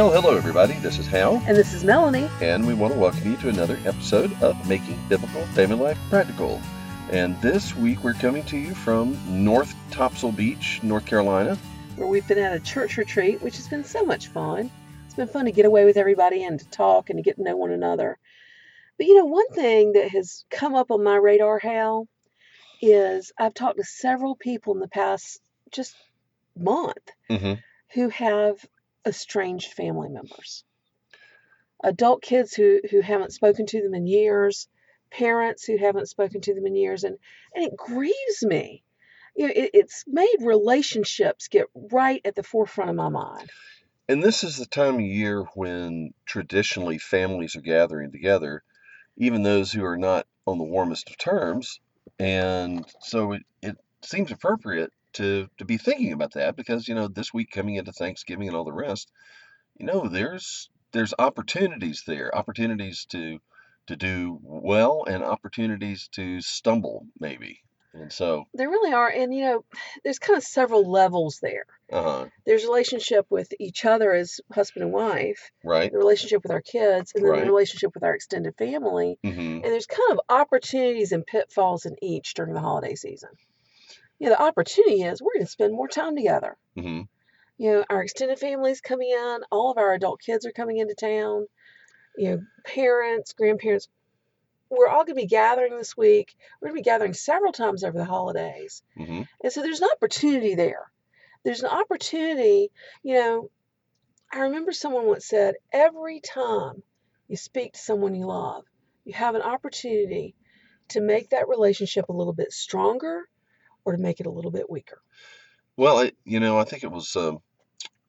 Well, hello, everybody. This is Hal, And this is Melanie. and we want to welcome you to another episode of Making Biblical Family Life Practical. And this week we're coming to you from North Topsail Beach, North Carolina. where we've been at a church retreat, which has been so much fun. It's been fun to get away with everybody and to talk and to get to know one another. But you know, one thing that has come up on my radar, Hal, is I've talked to several people in the past just month Mm-hmm. who have estranged family members. Adult kids who, who haven't spoken to them in years, parents who haven't spoken to them in years, and, and it grieves me. You know, it, it's made relationships get right at the forefront of my mind. And this is the time of year when traditionally families are gathering together, even those who are not on the warmest of terms. And so it, it seems appropriate to, to be thinking about that because, you know, this week coming into Thanksgiving and all the rest, you know, there's there's opportunities there, opportunities to to do well and opportunities to stumble maybe. And so, There really are, and you know, there's kind of several levels there. uh, There's relationship with each other as husband and wife, right? the relationship with our kids, and then Right. the relationship with our extended family. hmm And there's kind of opportunities and pitfalls in each during the holiday season. You know, the opportunity is we're going to spend more time together. hmm You know, our extended family's coming in, all of our adult kids are coming into town, you know, parents, grandparents. We're all going to be gathering this week. We're going to be gathering several times over the holidays. hmm And so there's an opportunity there. There's an opportunity, you know. I remember someone once said, every time you speak to someone you love, you have an opportunity to make that relationship a little bit stronger or to make it a little bit weaker. Well, I, you know, I think it was um,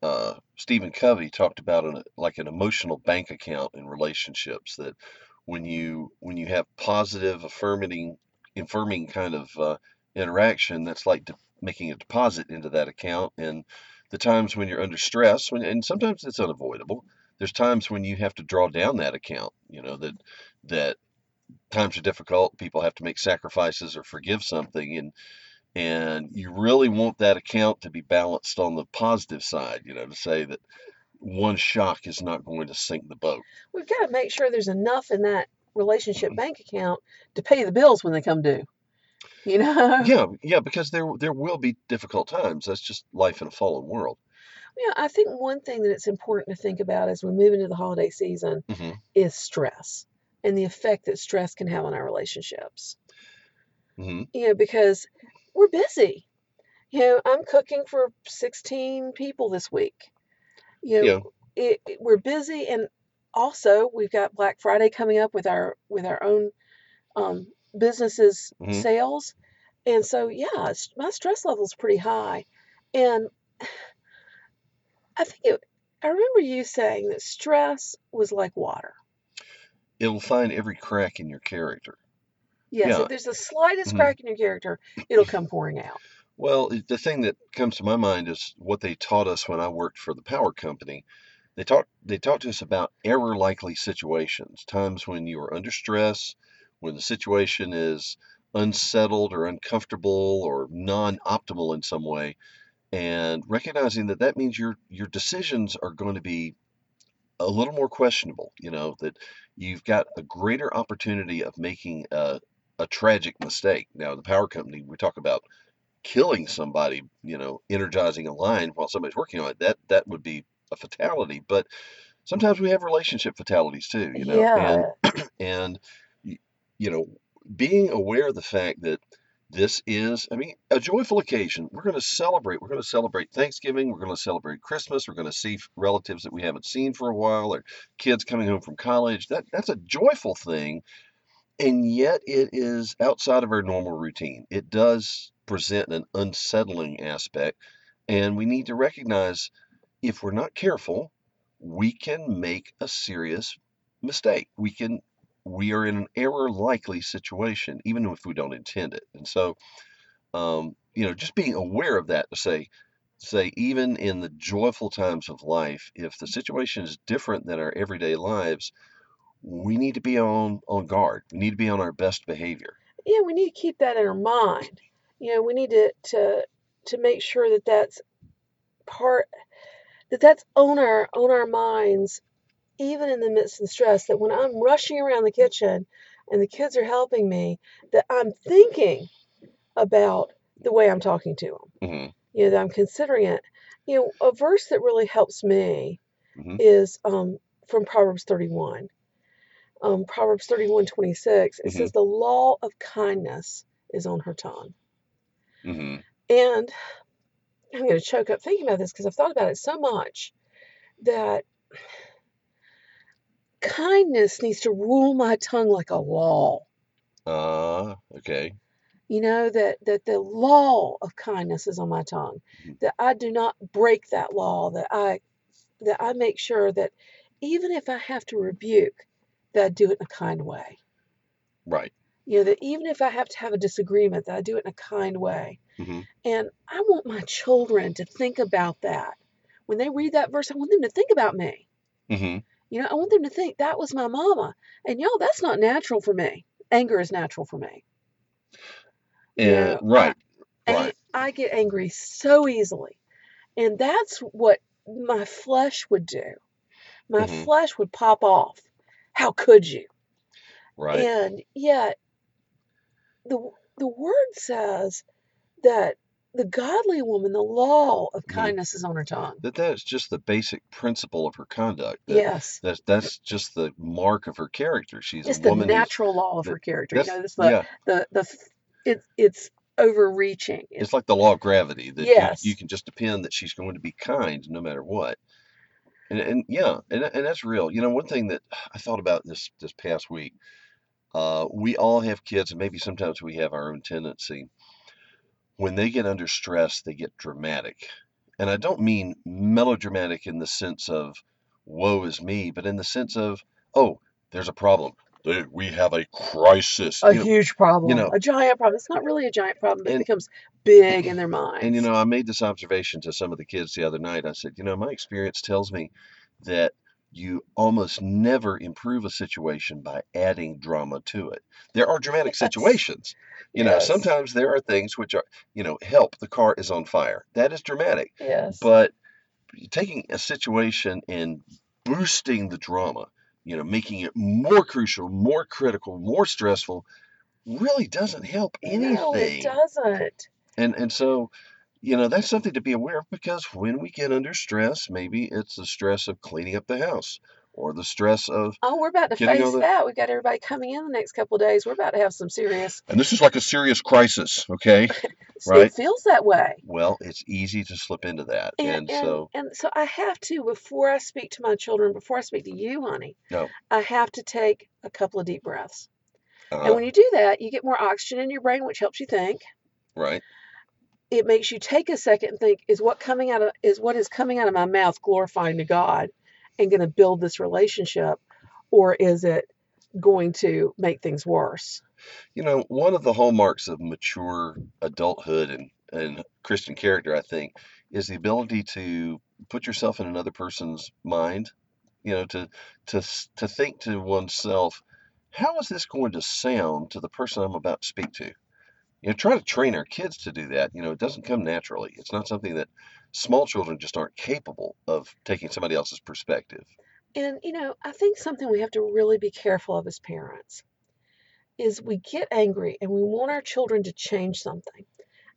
uh, Stephen Covey talked about an, like an emotional bank account in relationships that when you when you have positive, affirming, affirming kind of uh, interaction, that's like de- making a deposit into that account. And the times when you're under stress, when and sometimes it's unavoidable. There's times when you have to draw down that account. You know that that times are difficult. People have to make sacrifices or forgive something, and and you really want that account to be balanced on the positive side, you know, to say that one shock is not going to sink the boat. We've got to make sure there's enough in that relationship bank account to pay the bills when they come due. You know? Yeah, yeah, because there there will be difficult times. That's just life in a fallen world. Yeah, I think one thing that it's important to think about as we move into the holiday season hmm is stress and the effect that stress can have on our relationships. hmm You know, because we're busy. You know, I'm cooking for 16 people this week. You know, Yeah. it, it- we're busy, and also we've got Black Friday coming up with our with our own um, businesses hmm sales, and so yeah, it's, my stress level is pretty high, and I think it, I remember you saying that stress was like water. It will find every crack in your character. Yes, Yeah. if there's the slightest hmm crack in your character, it'll come pouring out. Well, the thing that comes to my mind is what they taught us when I worked for the power company. They taught they talked to us about error likely situations, times when you are under stress, when the situation is unsettled or uncomfortable or non-optimal in some way, and recognizing that that means your your decisions are going to be a little more questionable, you know, that you've got a greater opportunity of making a, a tragic mistake. Now, the power company, we talk about killing somebody, you know, energizing a line while somebody's working on it, that that would be a fatality. But sometimes we have relationship fatalities too, you know, Yeah, and and you know, being aware of the fact that this is, I mean, a joyful occasion. We're going to celebrate. We're going to celebrate Thanksgiving. We're going to celebrate Christmas. We're going to see relatives that we haven't seen for a while, or kids coming home from college. That that's a joyful thing, and yet it is outside of our normal routine. It does present an unsettling aspect, and we need to recognize if we're not careful, we can make a serious mistake. We can we are in an error likely situation, even if we don't intend it. And so, um, you know, just being aware of that to say, say, even in the joyful times of life, if the situation is different than our everyday lives, we need to be on on guard. We need to be on our best behavior. yeah, we need to keep that in our mind. You know, we need to to to make sure that that's part that that's on our on our minds even in the midst of stress that when i'm rushing around the kitchen and the kids are helping me that i'm thinking about the way i'm talking to them hmm you know that i'm considering it you know a verse that really helps me hmm is um, from proverbs 31 um, proverbs 31 26 it hmm says the law of kindness is on her tongue hmm and i'm going to choke up thinking about this because i've thought about it so much that kindness needs to rule my tongue like a law. Uh, okay. You know that that the law of kindness is on my tongue. Mhm. That I do not break that law. That I that I make sure that even if I have to rebuke, that I do it in a kind way. Right. You know that even if I have to have a disagreement, that I do it in a kind way. hmm And I want my children to think about that. When they read that verse, I want them to think about me. hmm You know, I want them to think that was my mama. And y'all, that's not natural for me. Anger is natural for me. You know, right, ang- right. I get angry so easily. And that's what my flesh would do. My hmm flesh would pop off. How could you? Right. And yet, the, the word says that the godly woman, the law of hmm kindness is on her tongue. That that's just the basic principle of her conduct. That Yes. that's that's just the mark of her character. She's a It's the woman who's natural law of that her character. You know, it's the yeah. the the it, it's overreaching. It, It's like the law of gravity that you you can just depend that she's going to be kind no matter what. And and yeah, and and that's real. You know, one thing that I thought about this this past week, uh, we all have kids, and maybe sometimes we have our own tendency. When they get under stress, they get dramatic. And I don't mean melodramatic in the sense of woe is me, but in the sense of, oh, there's a problem. We have a crisis. A You know, huge you problem, know, a giant problem. It's not really a giant problem, but it becomes big in their minds. and you know, I made this observation to some of the kids the other night. I said, you know, my experience tells me that you almost never improve a situation by adding drama to it. There are dramatic situations. You know, Yes. sometimes there are things which are, you know, help, the car is on fire. That is dramatic. Yes. But taking a situation and boosting the drama, you know, making it more crucial, more critical, more stressful, really doesn't help anything. No, it doesn't. And and so, you know, that's something to be aware of because when we get under stress, maybe it's the stress of cleaning up the house or the stress of Oh, we're about to getting all face the that. We've got everybody coming in the next couple of days. We're about to have some serious. and this is like a serious crisis, okay? It Right? feels that way. Well, it's easy to slip into that. And And and so, and so I have to before I speak to my children, before I speak to you, honey, no. I have to take a couple of deep breaths. And Uh, when you do that, you get more oxygen in your brain, which helps you think. right. It makes you take a second and think, is what coming out of is what is coming out of my mouth glorifying to God and going to build this relationship, or is it going to make things worse? You know, one of the hallmarks of mature adulthood and, and Christian character, I think, is the ability to put yourself in another person's mind. You know, to to to think to oneself, how is this going to sound to the person I'm about to speak to? You know, try to train our kids to do that. You know, it doesn't come naturally. It's not something that small children just aren't capable of taking somebody else's perspective. And you know, I think something we have to really be careful of as parents is we get angry and we want our children to change something.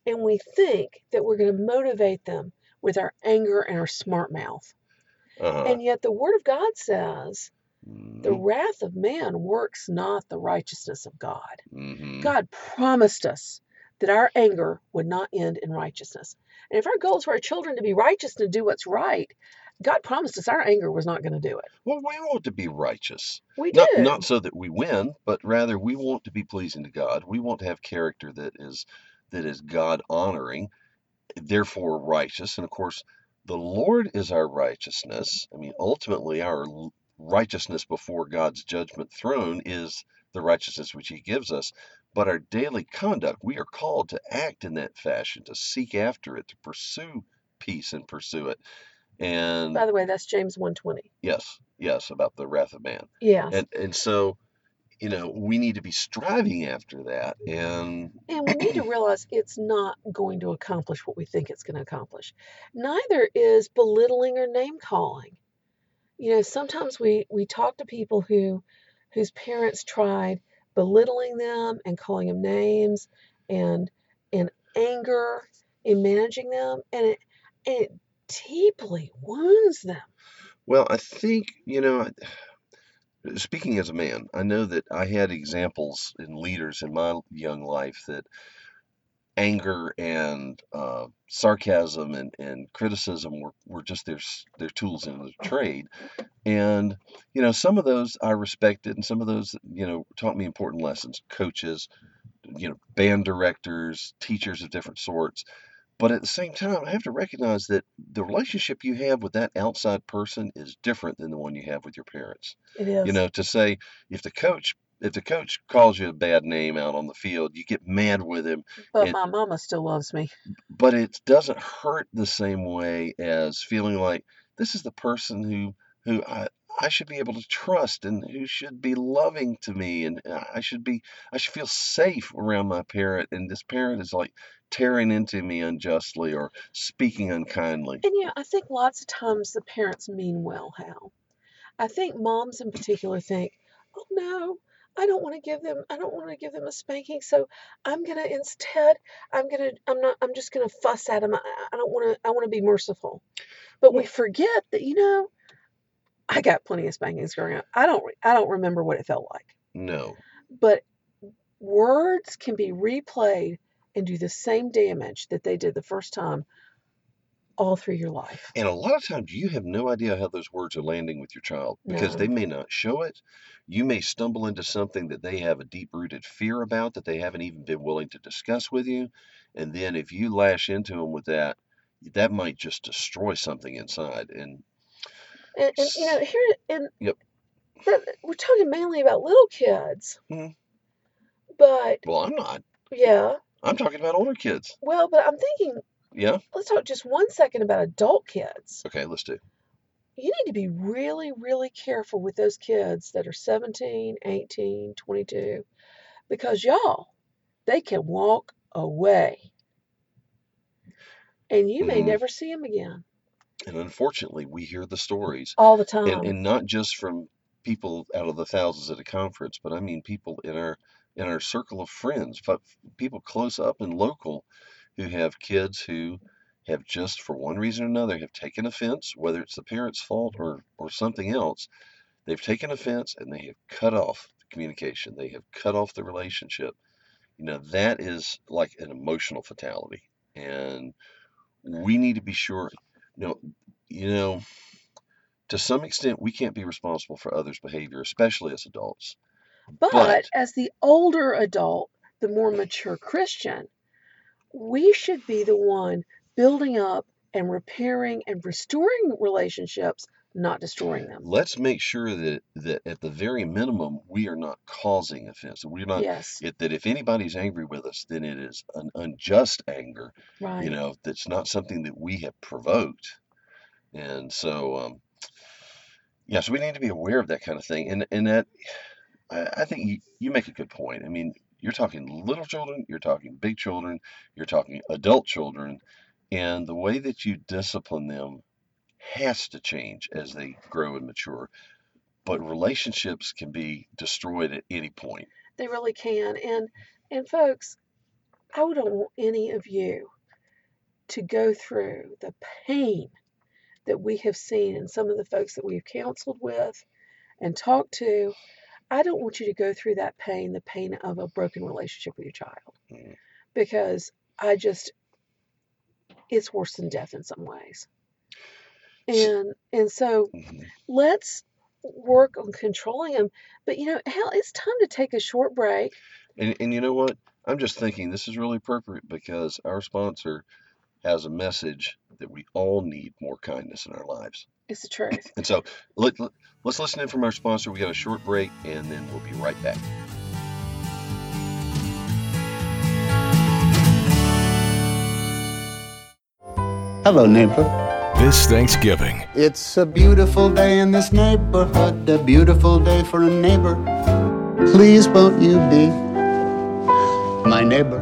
And we think that we're going to motivate them with our anger and our smart mouth. Uh-huh. And yet the word of God says, the hmm wrath of man works not the righteousness of God. hmm God promised us that our anger would not end in righteousness. And if our goal is for our children to be righteous and to do what's right, God promised us our anger was not going to do it. Well, we want to be righteous. We Not do. not so that we win, but rather we want to be pleasing to God. We want to have character that is that is God honoring, therefore righteous. And of course, the Lord is our righteousness. I mean, ultimately our righteousness before God's judgment throne is the righteousness which he gives us. But our daily conduct, we are called to act in that fashion, to seek after it, to pursue peace and pursue it. And By the way, that's James 120. yes, yes, about the wrath of man. Yeah. And and so you know, we need to be striving after that. And And we need to realize it's not going to accomplish what we think it's going to accomplish. Neither is belittling or name calling. You know, sometimes we, we talk to people who whose parents tried belittling them and calling them names and in anger in managing them and it it deeply wounds them. well, I think, you know, speaking as a man, I know that I had examples in leaders in my young life that anger and uh, sarcasm and, and criticism were, were just their their tools in the trade. And you know, some of those I respected, and some of those you know taught me important lessons. Coaches, you know, band directors, teachers of different sorts. But at the same time, I have to recognize that the relationship you have with that outside person is different than the one you have with your parents. It You know, to say if the coach if the coach calls you a bad name out on the field, you get mad with him, But it, my mama still loves me. but it doesn't hurt the same way as feeling like this is the person who who I I should be able to trust and who should be loving to me and I should be I should feel safe around my parent and this parent is like tearing into me unjustly or speaking unkindly. And yeah, I think lots of times the parents mean well, Hal. I think moms in particular think, oh no, I don't want to give them I don't want to give them a spanking, so I'm gonna instead I'm gonna I'm not I'm just gonna fuss at them. I, I don't want to I want to be merciful. But we forget that you know I got plenty of spankings growing up. I don't I don't remember what it felt like, no. but words can be replayed and do the same damage that they did the first time all through your life. And a lot of times you have no idea how those words are landing with your child because they may not show it. You may stumble into something that they have a deep rooted fear about that they haven't even been willing to discuss with you. And then if you lash into them with that, that might just destroy something inside. And And, and you know, here and yep. that, we're talking mainly about little kids, Mhm. but Well, I'm not. yeah, I'm talking about older kids. well, but I'm thinking, Yeah. let's talk just one second about adult kids. Okay, let's do. You need to be really, really careful with those kids that are 17, 18, 22, because y'all, they can walk away and you may hmm never see them again And unfortunately, we hear the stories, all the and, time. and not just from people out of the thousands at a conference, but I mean people in our in our circle of friends, but people close up and local who have kids who have just for one reason or another have taken offense, whether it's the parent's fault or or something else. They've taken offense and they have cut off the communication. They have cut off the relationship. You know, that is like an emotional fatality. And we need to be sure, you know, you know, to some extent we can't be responsible for others' behavior, especially as adults. But But as the older adult, the more mature Christian, we should be the one building up and repairing and restoring relationships, not destroying them. let's make sure that that at the very minimum we are not causing offense. We're not Yes, it, that if anybody's angry with us, then it is an unjust anger. right. You know, that's not something that we have provoked. And so, um, yeah, so we need to be aware of that kind of thing. And and that I, I think you, you make a good point. I mean, you're talking little children, you're talking big children, you're talking adult children, and the way that you discipline them has to change as they grow and mature. But relationships can be destroyed at any point. They really can. And and folks, I don't want any of you to go through the pain that we have seen in some of the folks that we've counseled with and talked to. I don't want you to go through that pain, the pain of a broken relationship with your child, Mm, because I just, it's worse than death in some ways. And and so mhm. let's work on controlling them. But you know, Hal, it's time to take a short break. And and you know what? I'm just thinking this is really appropriate because our sponsor has a message that we all need more kindness in our lives. It's the truth. And so let, let, us listen in from our sponsor. We got a short break and then we'll be right back. Hello, neighbor. This Thanksgiving, It's a beautiful day in this neighborhood, a beautiful day for a neighbor. Please won't you be my neighbor?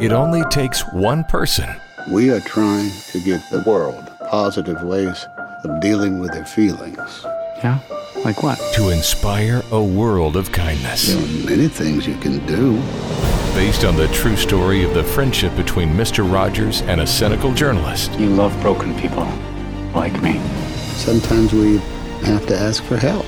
It only takes one person We are trying to give the world positive ways of dealing with their feelings. Yeah? Like what? to inspire a world of kindness. There are many things you can do. Based on the true story of the friendship between Mr. Rogers and a cynical journalist. You love broken people. Like me. Sometimes we have to ask for help,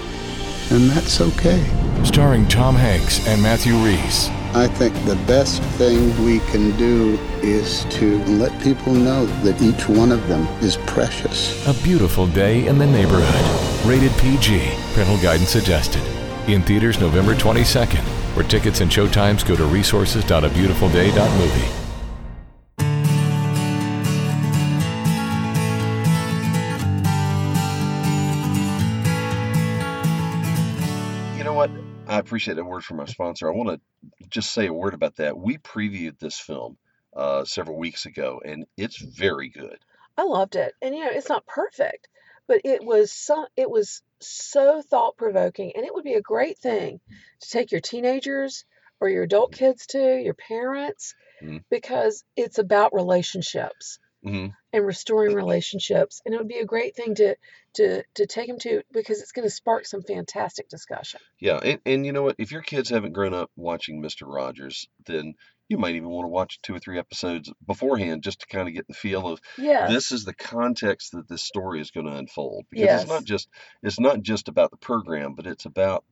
and that's okay. Starring Tom Hanks and Matthew Rhys. I think the best thing we can do is to let people know that each one of them is precious. A beautiful day in the neighborhood. Rated PG. Parental guidance suggested. In theaters November 22nd. For tickets and showtimes, go to resources.abeautifulday.movie. appreciate that word from our sponsor. I want to just say a word about that. We previewed this film uh, several weeks ago, and it's very good. I loved it. And you know, it's not perfect, but it was so it was so thought provoking and it would be a great thing to take your teenagers or your adult kids to, your parents, Mhm. because it's about relationships hmm and restoring relationships. And it would be a great thing to to to take them to because it's going to spark some fantastic discussion. Yeah, and, and you know what? If your kids haven't grown up watching Mr. Rogers, then you might even want to watch two or three episodes beforehand just to kind of get the feel of Yes. this is the context that this story is going to unfold because it's not just it's not just about the program but it's about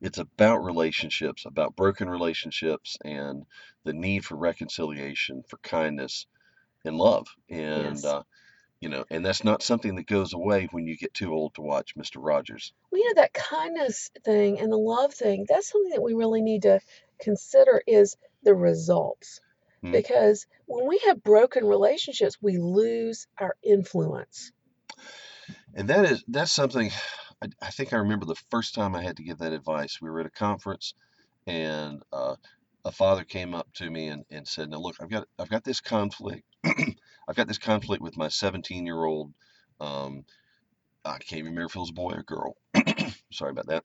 it's about relationships about broken relationships and the need for reconciliation for kindness and love and Yes. uh, you know and that's not something that goes away when you get too old to watch mr rogers Well, you know, that kindness thing and the love thing, that's something that we really need to consider is the results. Hmm. Because when we have broken relationships, we lose our influence. and that is that's something I, I think i remember the first time i had to give that advice we were at a conference and uh, a father came up to me and, and said now look i've got i've got this conflict i've got this conflict with my 17 year old um, i can't remember if it was a boy or girl sorry about that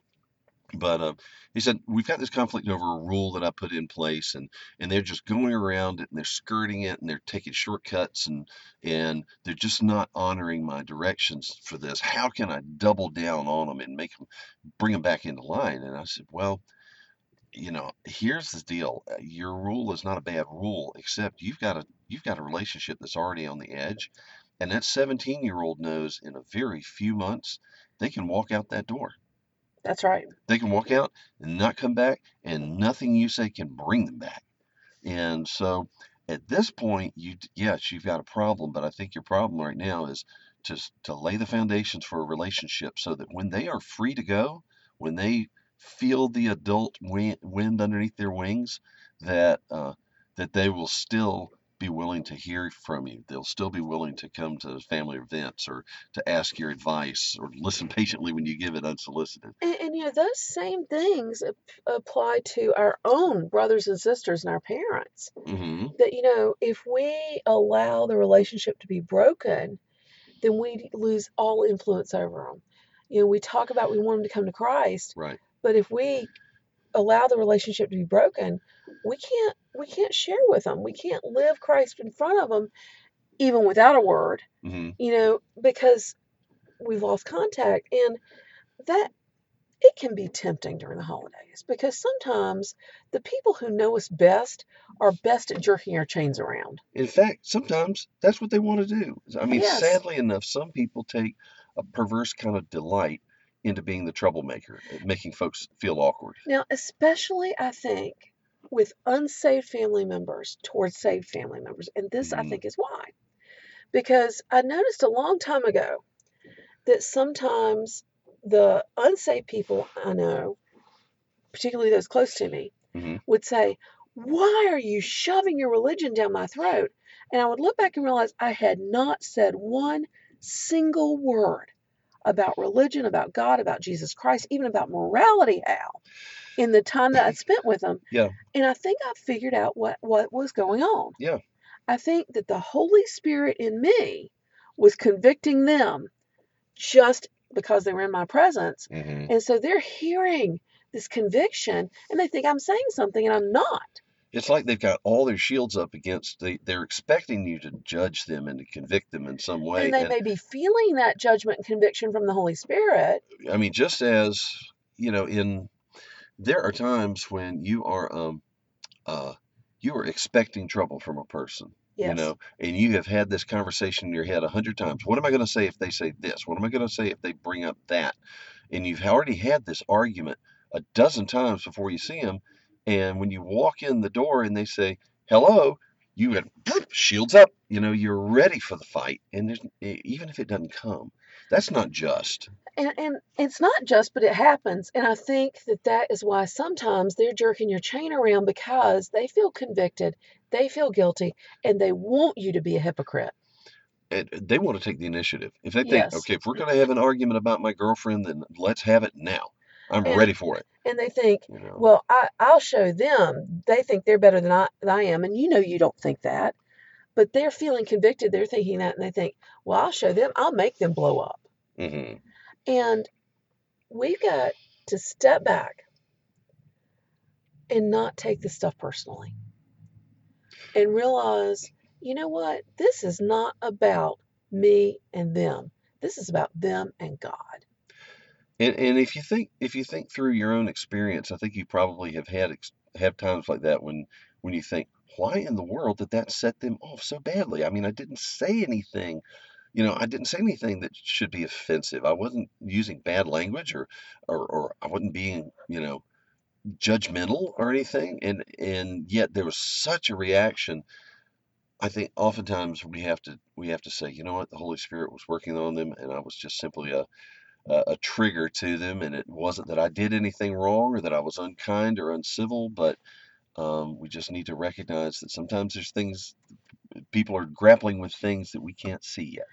but uh, he said we've got this conflict over a rule that I put in place, and and they're just going around it, and they're skirting it, and they're taking shortcuts, and and they're just not honoring my directions for this. How can I double down on them and make them bring them back into line? And I said, well, you know, here's the deal. Uh, Your rule is not a bad rule, except you've got a you've got a relationship that's already on the edge, and that 17 year old knows in a very few months they can walk out that door. That's right. They can walk out and not come back, and nothing you say can bring them back. And so at this point, you yes, you've got a problem, but I think your problem right now is to to lay the foundations for a relationship so that when they are free to go, when they feel the adult wind, underneath their wings, that uh, that they will still be willing to hear from you. They'll still be willing to come to family events or to ask your advice or listen patiently when you give it unsolicited. And, and you know, those same things apply to our own brothers and sisters and our parents. hmm That, you know, if we allow the relationship to be broken, then we lose all influence over them. You know, we talk about we want them to come to Christ, Right. But if we allow the relationship to be broken, we can't we can't share with them. We can't live Christ in front of them, even without a word. hmm You know, because we've lost contact, and that it can be tempting during the holidays because sometimes the people who know us best are best at jerking our chains around. In fact, sometimes that's what they want to do. I mean, Yes. sadly enough, some people take a perverse kind of delight into being the troublemaker, making folks feel awkward. Now, especially I think with unsaved family members towards saved family members, and this I Mhm. think is why. Because I noticed a long time ago that sometimes the unsaved people I know, particularly those close to me, Mhm. would say, Why are you shoving your religion down my throat? And I would look back and realize I had not said one single word about religion, about God, about Jesus Christ, even about morality, Hal, in the time that I spent with them. Yeah. And I think I figured out what, what was going on. Yeah. I think that the Holy Spirit in me was convicting them just because they were in my presence. hmm And so they're hearing this conviction and they think I'm saying something and I'm not. It's like they've got all their shields up against. They they're expecting you to judge them and to convict them in some way. And they And may be feeling that judgment and conviction from the Holy Spirit. I mean, just as you know, in there are times when you are um uh you are expecting trouble from a person. Yes. You know, and you have had this conversation in your head a hundred times. What am I going to say if they say this? What am I going to say if they bring up that? And you've already had this argument a dozen times before you see them. And when you walk in the door and they say hello, you had shields up. You know, you're ready for the fight. And there's, even if it doesn't come, that's not just. And, and it's not just, but it happens. And I think that that is why sometimes they're jerking your chain around because they feel convicted, they feel guilty, and they want you to be a hypocrite. it, uh, they want to take the initiative. If they think, Yes. okay, if we're going to have an argument about my girlfriend, then let's have it now. I'm And- ready for it. And they think, You know, well, I, I'll show them. They think they're better than I, than I am. And you know you don't think that. But they're feeling convicted. They're thinking that. And they think, well, I'll show them. I'll make them blow up. hmm And we've got to step back and not take this stuff personally and realize, you know what? This is not about me and them. This is about them and God. And and if you think if you think through your own experience, I think you probably have had have times like that when when you think, why in the world did that set them off so badly? I mean, I didn't say anything. You know, I didn't say anything that should be offensive. I wasn't using bad language or or, or I wasn't being, you know, judgmental or anything and and yet there was such a reaction i think oftentimes we have to we have to say you know what the holy spirit was working on them and i was just simply a a, a trigger to them and it wasn't that i did anything wrong or that i was unkind or uncivil but um, we just need to recognize that sometimes there's things people are grappling with things that we can't see yet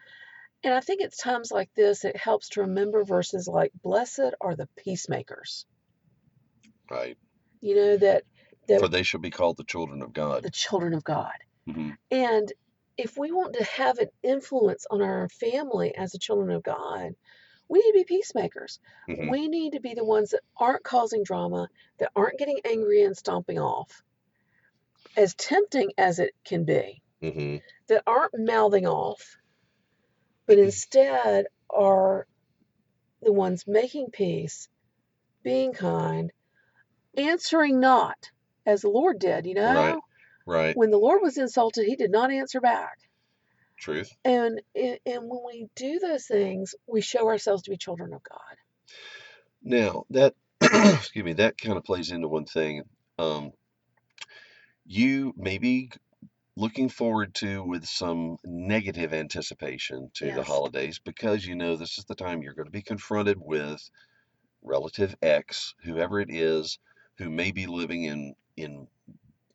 And I think it's times like this it helps to remember verses like, Blessed are the peacemakers. right You know, that, that for they shall be called the children of god the children of God. hmm And if we want to have an influence on our family as the children of God, we need to be peacemakers. hmm We need to be the ones that aren't causing drama, that aren't getting angry and stomping off, as tempting as it can be, hmm that aren't mouthing off, but instead are the ones making peace, being kind, answering not, as the Lord did, you know? Right. right When the Lord was insulted, he did not answer back. Truth And and when we do those things, we show ourselves to be children of God. Now that excuse me, that kind of plays into one thing. Um, you may be looking forward to with some negative anticipation to the holidays because you know this is the time you're going to be confronted with relative X, whoever it is, who may be living in in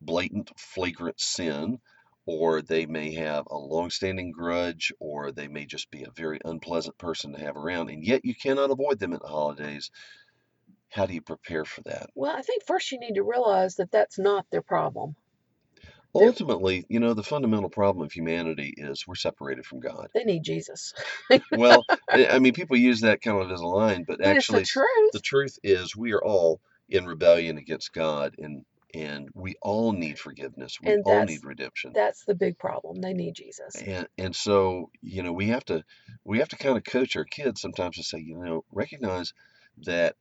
blatant, flagrant sin, or they may have a long-standing grudge, or they may just be a very unpleasant person to have around, and yet you cannot avoid them at the holidays. How do you prepare for that? Well, I think first you need to realize that that's not their problem. Ultimately, you know, the fundamental problem of humanity is we're separated from God. They need Jesus. Well, I mean, people use that kind of as a line, but But it's the actually, truth. the truth is we are all in rebellion against God, and and we all need forgiveness. We And all need redemption. That's the big problem. They need Jesus. And and so, you know, we have to we have to kind of coach our kids sometimes to say, you know, recognize that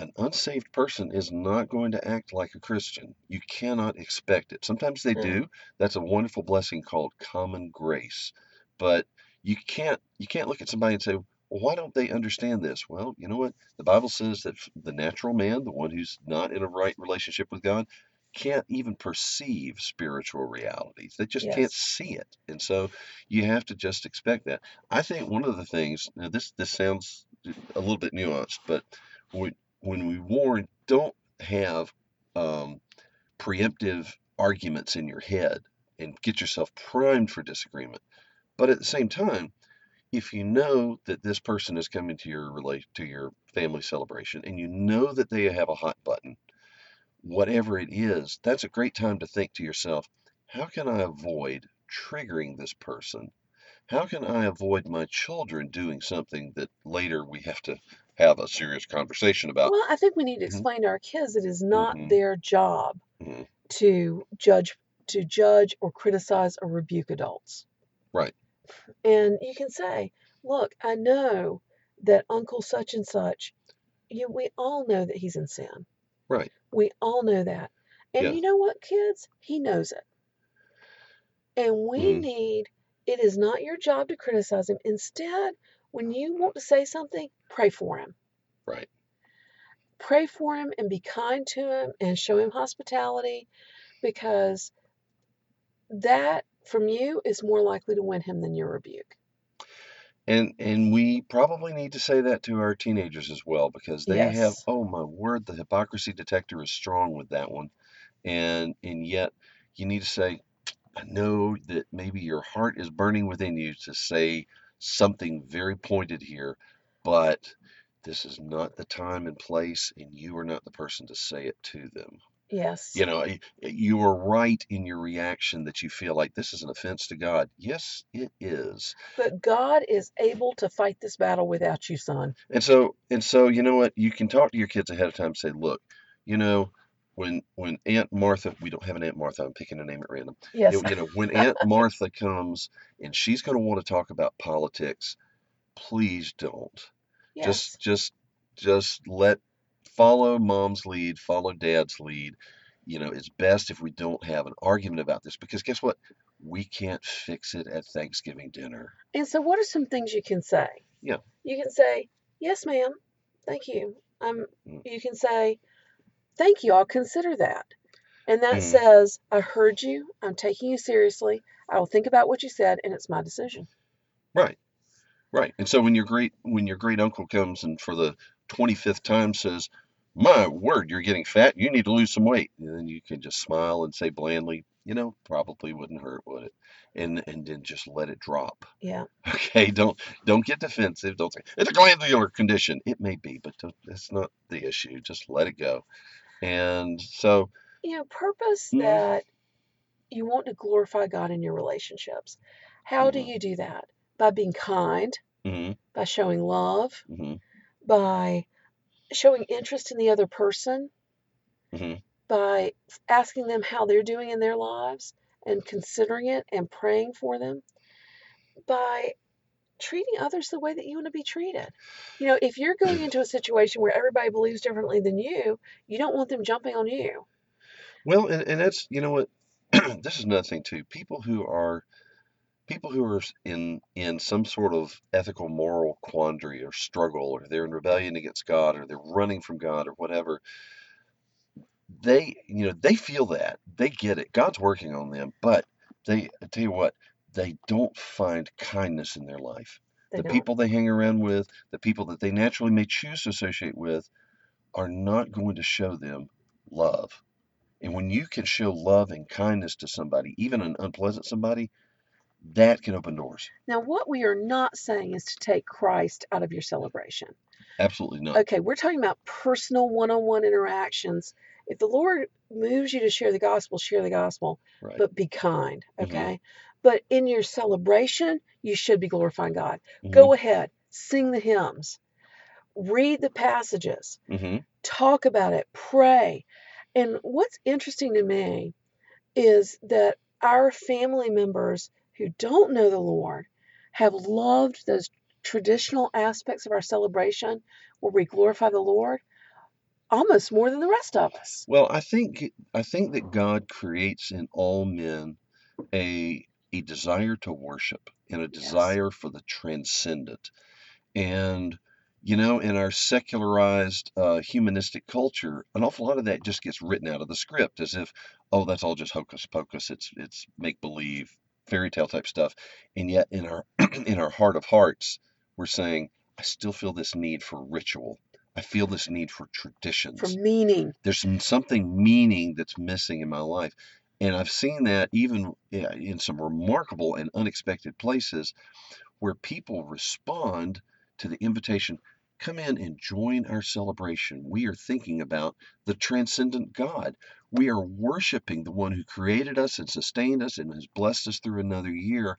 an unsaved person is not going to act like a Christian. You cannot expect it. Sometimes they Mm. do. That's a wonderful blessing called common grace. But you can't you can't look at somebody and say, well, why don't they understand this? Well, you know what? The Bible says that the natural man, the one who's not in a right relationship with God, can't even perceive spiritual realities. They just can't see it. And so you have to just expect that. I think one of the things, now this this sounds a little bit nuanced, but when when we warn, don't have um, preemptive arguments in your head and get yourself primed for disagreement. But at the same time, if you know that this person is coming to your relate to your family celebration and you know that they have a hot button, whatever it is, that's a great time to think to yourself, how can I avoid triggering this person? How can I avoid my children doing something that later we have to have a serious conversation about. Well, I think we need to Mhm. explain to our kids it is not Mhm. their job Mhm. to judge to judge or criticize or rebuke adults. Right. And you can say, "Look, I know that Uncle such and such, you we all know that he's in sin. Right. We all know that. And Yes. you know what, kids? He knows it. And we Mhm. need it is not your job to criticize him. Instead, when you want to say something, pray for him. Right. pray for him and be kind to him and show him hospitality because that from you is more likely to win him than your rebuke. And and we probably need to say that to our teenagers as well because they have oh my word, the hypocrisy detector is strong with that one. And and yet you need to say, I know that maybe your heart is burning within you to say something very pointed here, but this is not the time and place, and you are not the person to say it to them. Yes. You know, you are right in your reaction that you feel like this is an offense to God. Yes, it is. But God is able to fight this battle without you, son. And so, and so, you know what? You can talk to your kids ahead of time and say, look, you know, when when Aunt Martha, we don't have an Aunt Martha, I'm picking a name at random. Yes. You, you know, when Aunt Martha comes and she's going to want to talk about politics, please don't. yes. Just, just, just let follow mom's lead, follow dad's lead. You know, it's best if we don't have an argument about this because guess what? We can't fix it at Thanksgiving dinner. And so, what are some things you can say? Yeah. You can say, "Yes, ma'am. Thank you." Um, Mm. you can say, "Thank you. I'll consider that." And that Mm. says, "I heard you. I'm taking you seriously. I will think about what you said, and it's my decision." Right. Right. And so when your great when your great uncle comes and for the 25th time says, "My word, you're getting fat. You need to lose some weight." And then you can just smile and say blandly, "You know, probably wouldn't hurt, would it?" And and then just let it drop. Yeah. Okay, don't don't get defensive. Don't say it's a glandular condition. It may be, but don't, that's not the issue. Just let it go. And so, You know, purpose Mhm. that you want to glorify God in your relationships. How do Mhm. you do that? By being kind, hmm by showing love, hmm by showing interest in the other person, hmm by asking them how they're doing in their lives and considering it and praying for them, by treating others the way that you want to be treated. You know, if you're going into a situation where everybody believes differently than you, you don't want them jumping on you. Well, and, and that's you know what this is another thing too. People who are people who are in in some sort of ethical moral quandary or struggle or they're in rebellion against God or they're running from God or whatever they you know they feel that. They get it. God's working on them. But they I tell you what they don't find kindness in their life. They the don't. people they hang around with the people that they naturally may choose to associate with are not going to show them love. And when you can show love and kindness to somebody even an unpleasant somebody that can open doors Now, what we are not saying is to take Christ out of your celebration. absolutely not Okay, we're talking about personal one on one interactions. If the Lord moves you to share the gospel, share the gospel, right but be kind, Mhm. okay? But in your celebration, you should be glorifying God. Mhm. Go ahead, sing the hymns, read the passages, hmm talk about it, pray. And what's interesting to me is that our family members who don't know the Lord have loved those traditional aspects of our celebration where we glorify the Lord almost more than the rest of us. Well, I think I think that God creates in all men a a desire to worship and a Yes. desire for the transcendent. And you know, in our secularized uh, humanistic culture, an awful lot of that just gets written out of the script as if, oh, that's all just hocus pocus. It's it's make believe, fairy tale type stuff. And yet, in our in our heart of hearts, we're saying, I still feel this need for ritual. I feel this need for traditions For meaning, there's some, something meaning that's missing in my life. And I've seen that even in some remarkable and unexpected places where people respond to the invitation come in and join our celebration. We are thinking about the transcendent God. We are worshiping the one who created us and sustained us and has blessed us through another year,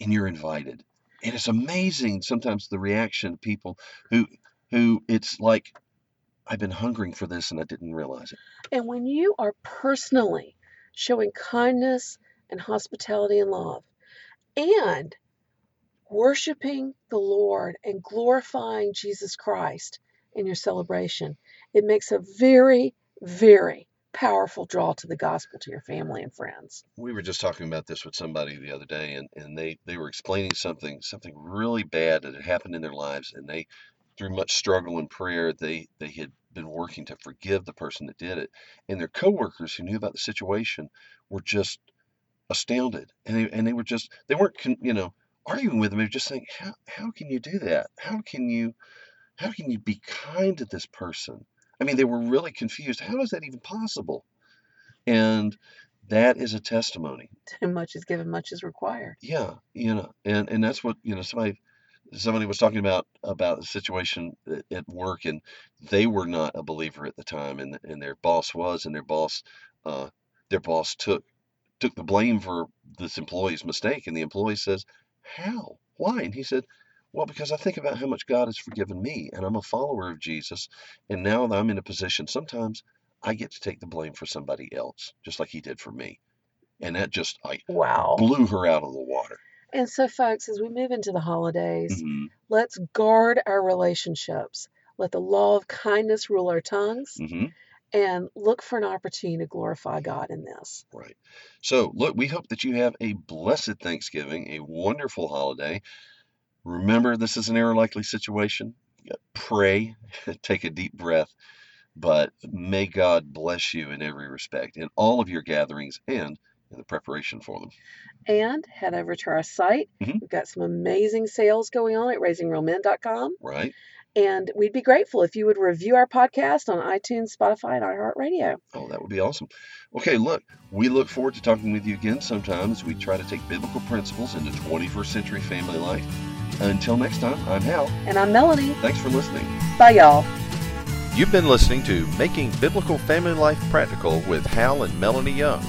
and you're invited. And it's amazing sometimes the reaction of people who who it's like, I've been hungering for this and I didn't realize it. And when you are personally showing kindness and hospitality and love and worshiping the Lord and glorifying Jesus Christ in your celebration, it makes a very, very powerful draw to the gospel to your family and friends. We were just talking about this with somebody the other day, and, and they, they were explaining something something really bad that had happened in their lives, and they, through much struggle and prayer, they they had been working to forgive the person that did it, and their coworkers who knew about the situation were just astounded, and they and they were just they weren't you know arguing with them. They were just saying, how how can you do that? How can you how can you be kind to this person? I mean, they were really confused. How is that even possible? And that is a testimony. Too much is given, much is required. Yeah, you know, and and that's what you know. Somebody somebody was talking about about the situation at- at work, and they were not a believer at the time, and and their boss was, and their boss uh, their boss took took the blame for this employee's mistake, and the employee says, "How? Why?" And he said, "Well, because I think about how much God has forgiven me, and I'm a follower of Jesus, and now that I'm in a position, sometimes I get to take the blame for somebody else, just like He did for me." And that just I Wow. blew her out of the water. And so, folks, as we move into the holidays, hmm let's guard our relationships. Let the law of kindness rule our tongues hmm and look for an opportunity to glorify God in this. Right. So, look, we hope that you have a blessed Thanksgiving, a wonderful holiday. Remember, this is an error likely situation. Pray, take a deep breath, but may God bless you in every respect, in all of your gatherings and in the preparation for them. And head over to our site. Mhm. We've got some amazing sales going on at raisingrealmen.com. Right? And we'd be grateful if you would review our podcast on iTunes, Spotify, and iHeartRadio. Oh, that would be awesome. Okay, look, we look forward to talking with you again sometimes. we try to take biblical principles into 21st century family life. Until next time, I'm Hal. And I'm Melanie. Thanks for listening. Bye, y'all. You've been listening to Making Biblical Family Life Practical with Hal and Melanie Young.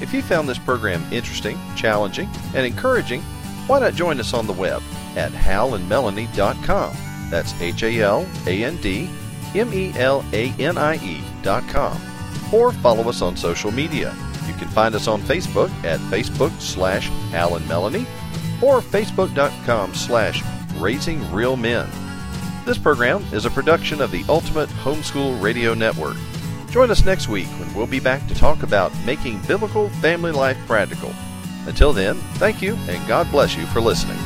If you found this program interesting, challenging, and encouraging, why not join us on the web at halandmelanie.com. That's H A L A N D M E L A N I E.com. Or follow us on social media. You can find us on Facebook at Facebook slash Hal and Melanie or Facebook.com slash Raising Real Men. This program is a production of the Ultimate Homeschool Radio Network. Join us next week when we'll be back to talk about making biblical family life practical. Until then, thank you and God bless you for listening.